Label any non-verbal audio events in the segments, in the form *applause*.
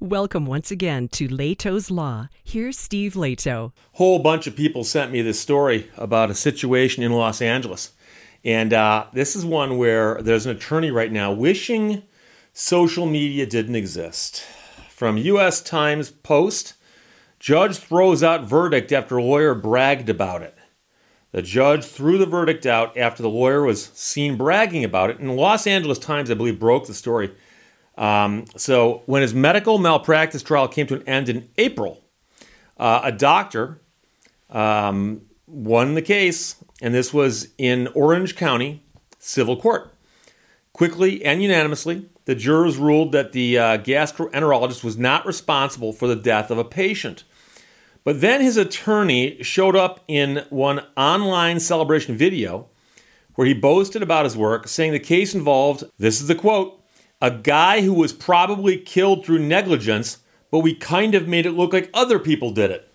Welcome once again to Lehto's Law. Here's Steve Lehto. Whole bunch of people sent me this story about a situation in Los Angeles. And uh, this is one where there's an attorney right now wishing social media didn't exist. From U.S. Times Post, judge throws out verdict after lawyer bragged about it. The judge threw the verdict out after the lawyer was seen bragging about it. And Los Angeles Times, I believe, broke the story. Um, so when his medical malpractice trial came to an end in April, uh, a doctor um, won the case, and this was in Orange County Civil Court. Quickly and unanimously, the jurors ruled that the uh, gastroenterologist was not responsible for the death of a patient. But then his attorney showed up in one online celebration video where he boasted about his work, saying the case involved, this is the quote, a guy who was probably killed through negligence, but we kind of made it look like other people did it.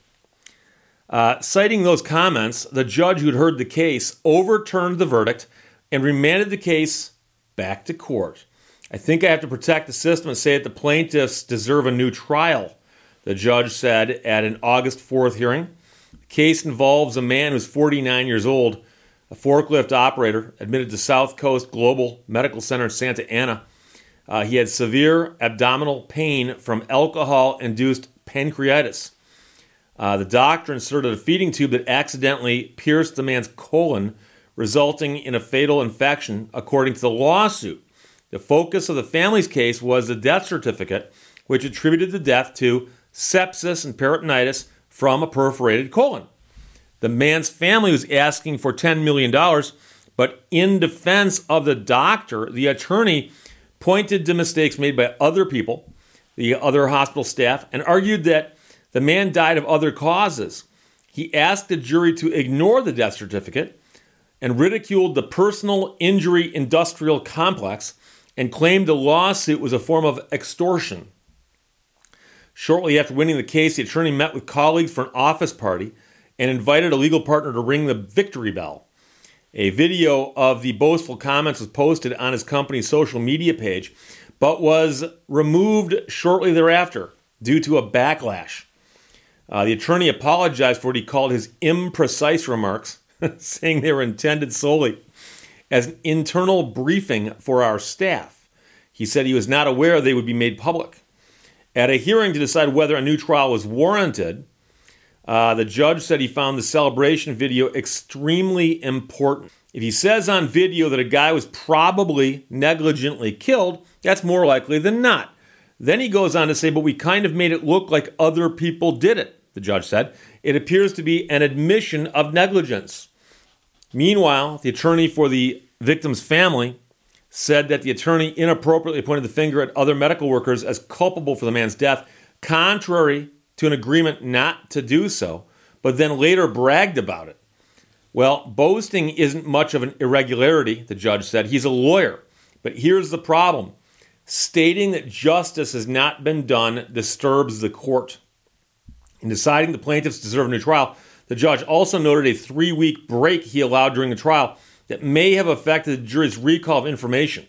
Uh, citing those comments, the judge who'd heard the case overturned the verdict and remanded the case back to court. I think I have to protect the system and say that the plaintiffs deserve a new trial, the judge said at an August 4th hearing. The case involves a man who's 49 years old, a forklift operator, admitted to South Coast Global Medical Center in Santa Ana uh, he had severe abdominal pain from alcohol induced pancreatitis. Uh, the doctor inserted a feeding tube that accidentally pierced the man's colon, resulting in a fatal infection, according to the lawsuit. The focus of the family's case was the death certificate, which attributed the death to sepsis and peritonitis from a perforated colon. The man's family was asking for $10 million, but in defense of the doctor, the attorney pointed to mistakes made by other people, the other hospital staff, and argued that the man died of other causes. He asked the jury to ignore the death certificate and ridiculed the personal injury industrial complex and claimed the lawsuit was a form of extortion. Shortly after winning the case, the attorney met with colleagues for an office party and invited a legal partner to ring the victory bell. A video of the boastful comments was posted on his company's social media page, but was removed shortly thereafter due to a backlash. Uh, the attorney apologized for what he called his imprecise remarks, *laughs* saying they were intended solely as an internal briefing for our staff. He said he was not aware they would be made public. At a hearing to decide whether a new trial was warranted, uh, the judge said he found the celebration video extremely important. If he says on video that a guy was probably negligently killed, that's more likely than not. Then he goes on to say, but we kind of made it look like other people did it, the judge said. It appears to be an admission of negligence. Meanwhile, the attorney for the victim's family said that the attorney inappropriately pointed the finger at other medical workers as culpable for the man's death, contrary to an agreement not to do so, but then later bragged about it. Well, boasting isn't much of an irregularity, the judge said. He's a lawyer. But here's the problem stating that justice has not been done disturbs the court. In deciding the plaintiffs deserve a new trial, the judge also noted a three week break he allowed during the trial that may have affected the jury's recall of information.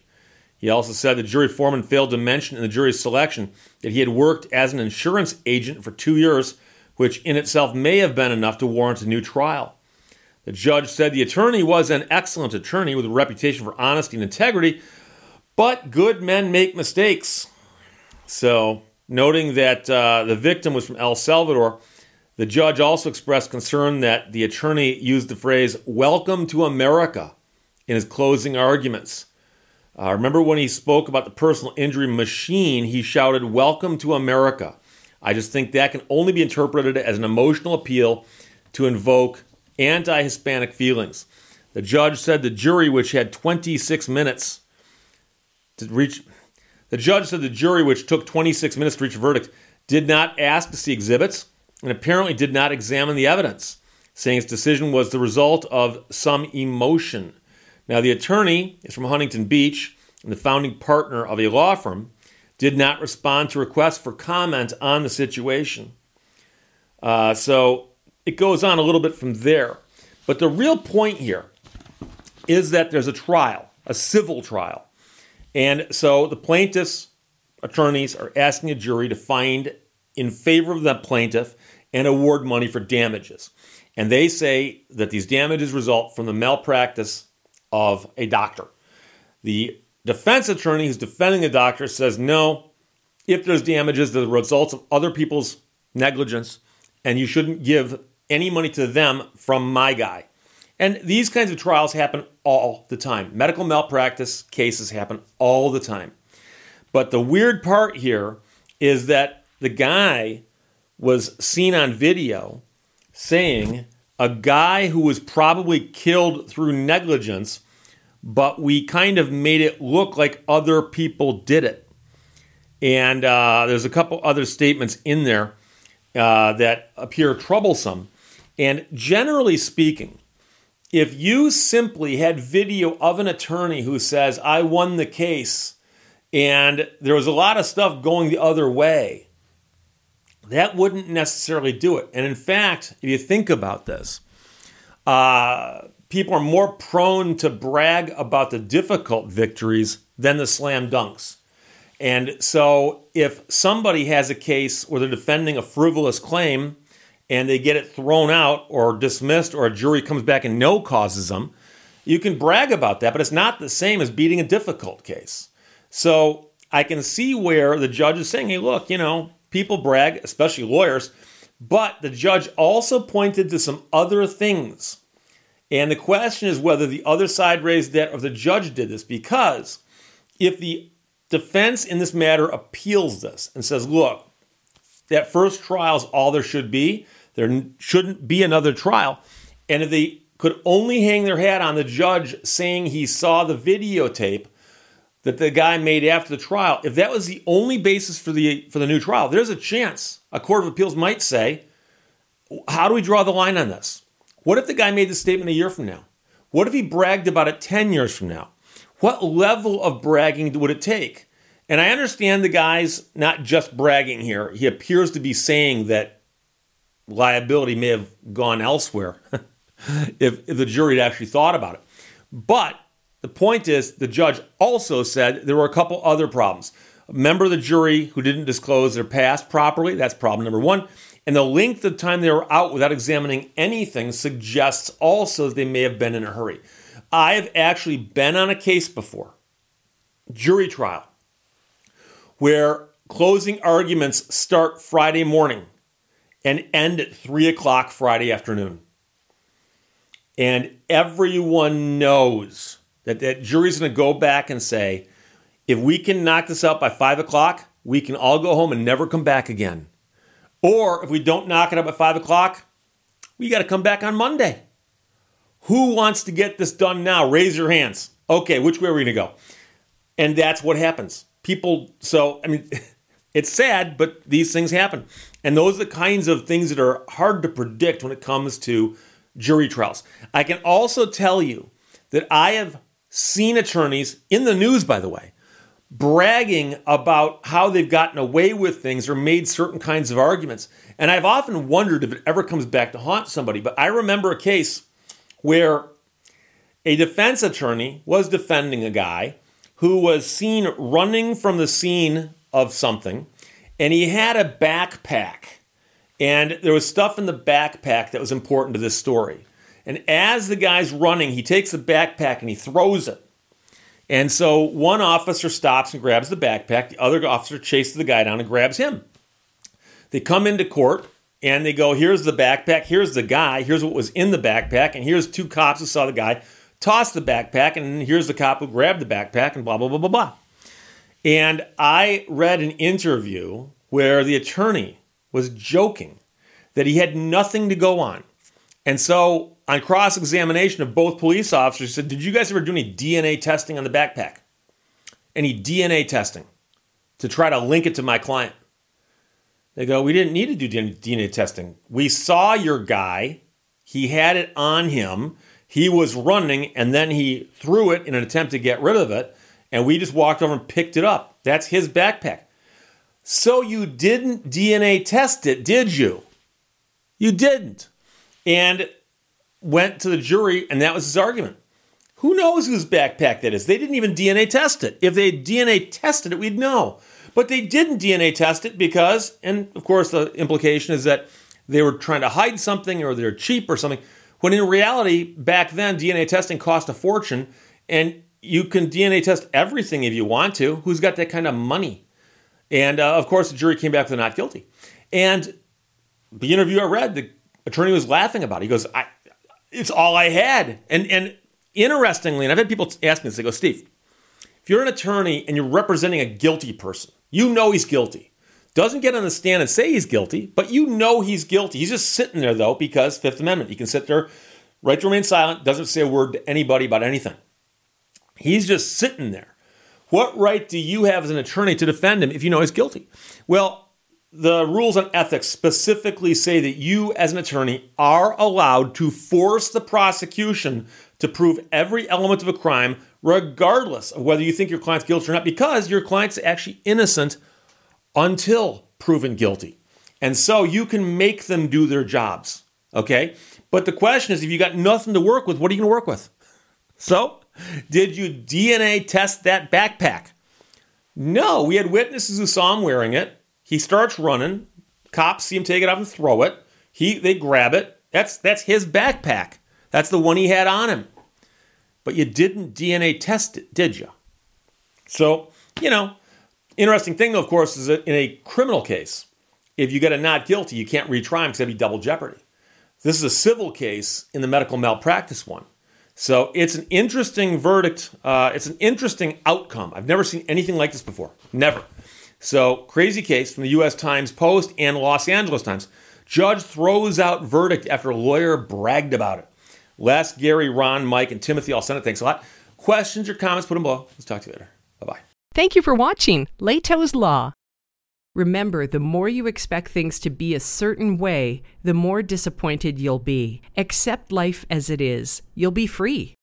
He also said the jury foreman failed to mention in the jury's selection that he had worked as an insurance agent for two years, which in itself may have been enough to warrant a new trial. The judge said the attorney was an excellent attorney with a reputation for honesty and integrity, but good men make mistakes. So, noting that uh, the victim was from El Salvador, the judge also expressed concern that the attorney used the phrase, Welcome to America, in his closing arguments. Uh, remember when he spoke about the personal injury machine, he shouted, Welcome to America. I just think that can only be interpreted as an emotional appeal to invoke anti Hispanic feelings. The judge said the jury, which had 26 minutes to reach, the judge said the jury, which took 26 minutes to reach a verdict, did not ask to see exhibits and apparently did not examine the evidence, saying its decision was the result of some emotion. Now, the attorney is from Huntington Beach and the founding partner of a law firm, did not respond to requests for comment on the situation. Uh, so it goes on a little bit from there. But the real point here is that there's a trial, a civil trial. And so the plaintiffs attorneys are asking a jury to find in favor of the plaintiff and award money for damages. And they say that these damages result from the malpractice of a doctor. The defense attorney who's defending the doctor says no, if there's damages, the results of other people's negligence, and you shouldn't give any money to them from my guy. And these kinds of trials happen all the time. Medical malpractice cases happen all the time. But the weird part here is that the guy was seen on video saying a guy who was probably killed through negligence, but we kind of made it look like other people did it. And uh, there's a couple other statements in there uh, that appear troublesome. And generally speaking, if you simply had video of an attorney who says, I won the case, and there was a lot of stuff going the other way, that wouldn't necessarily do it. And in fact, if you think about this, uh, people are more prone to brag about the difficult victories than the slam dunks. And so, if somebody has a case where they're defending a frivolous claim and they get it thrown out or dismissed, or a jury comes back and no causes them, you can brag about that, but it's not the same as beating a difficult case. So, I can see where the judge is saying, hey, look, you know, people brag, especially lawyers, but the judge also pointed to some other things. And the question is whether the other side raised that or the judge did this, because if the defense in this matter appeals this and says, look, that first trial is all there should be. There shouldn't be another trial. And if they could only hang their hat on the judge saying he saw the videotape that the guy made after the trial, if that was the only basis for the for the new trial, there's a chance a court of appeals might say, how do we draw the line on this? What if the guy made the statement a year from now? What if he bragged about it 10 years from now? What level of bragging would it take? And I understand the guy's not just bragging here. He appears to be saying that liability may have gone elsewhere *laughs* if, if the jury had actually thought about it. But the point is, the judge also said there were a couple other problems. A member of the jury who didn't disclose their past properly, that's problem number one. And the length of time they were out without examining anything suggests also that they may have been in a hurry. I have actually been on a case before, jury trial, where closing arguments start Friday morning and end at 3 o'clock Friday afternoon. And everyone knows that that jury's going to go back and say, if we can knock this out by 5 o'clock, we can all go home and never come back again. Or if we don't knock it up at 5 o'clock, we got to come back on Monday. Who wants to get this done now? Raise your hands. Okay, which way are we going to go? And that's what happens. People, so, I mean, *laughs* it's sad, but these things happen. And those are the kinds of things that are hard to predict when it comes to jury trials. I can also tell you that I have seen attorneys in the news, by the way, bragging about how they've gotten away with things or made certain kinds of arguments. And I've often wondered if it ever comes back to haunt somebody. But I remember a case where a defense attorney was defending a guy who was seen running from the scene of something, and he had a backpack. And there was stuff in the backpack that was important to this story. And as the guy's running, he takes the backpack and he throws it. And so one officer stops and grabs the backpack. The other officer chases the guy down and grabs him. They come into court and they go, here's the backpack, here's the guy, here's what was in the backpack, and here's two cops who saw the guy toss the backpack, and here's the cop who grabbed the backpack, and blah, blah, blah, blah, blah. And I read an interview where the attorney was joking that he had nothing to go on. And so, on cross examination of both police officers, he said, Did you guys ever do any DNA testing on the backpack? Any DNA testing to try to link it to my client? They go, We didn't need to do DNA testing. We saw your guy. He had it on him. He was running and then he threw it in an attempt to get rid of it. And we just walked over and picked it up. That's his backpack. So you didn't DNA test it, did you? You didn't. And went to the jury, and that was his argument. Who knows whose backpack that is? They didn't even DNA test it. If they DNA tested it, we'd know. But they didn't DNA test it because, and of course, the implication is that they were trying to hide something or they're cheap or something. When in reality, back then, DNA testing cost a fortune, and you can DNA test everything if you want to. Who's got that kind of money? And uh, of course, the jury came back with not guilty. And the interview I read, the attorney was laughing about it. He goes, I, "It's all I had." And and interestingly, and I've had people ask me this. They go, "Steve, if you're an attorney and you're representing a guilty person, you know he's guilty. Doesn't get on the stand and say he's guilty, but you know he's guilty. He's just sitting there though because Fifth Amendment. He can sit there, right to remain silent, doesn't say a word to anybody about anything. He's just sitting there. What right do you have as an attorney to defend him if you know he's guilty? Well, the rules on ethics specifically say that you, as an attorney, are allowed to force the prosecution to prove every element of a crime, regardless of whether you think your client's guilty or not, because your client's actually innocent until proven guilty. And so you can make them do their jobs. Okay? But the question is if you got nothing to work with, what are you to work with? So, did you DNA test that backpack? No, we had witnesses who saw him wearing it. He starts running. Cops see him take it off and throw it. He they grab it. That's that's his backpack. That's the one he had on him. But you didn't DNA test it, did you? So, you know, interesting thing though, of course, is that in a criminal case, if you get a not guilty, you can't retry him because that'd be double jeopardy. This is a civil case in the medical malpractice one. So it's an interesting verdict. Uh, it's an interesting outcome. I've never seen anything like this before. Never. So crazy case from the U.S. Times Post and Los Angeles Times. Judge throws out verdict after lawyer bragged about it. Les, Gary, Ron, Mike, and Timothy all sent it. Thanks a lot. Questions or comments, put them below. Let's talk to you later. Bye bye. Thank you for watching Lehto's Law. Remember, the more you expect things to be a certain way, the more disappointed you'll be. Accept life as it is. You'll be free.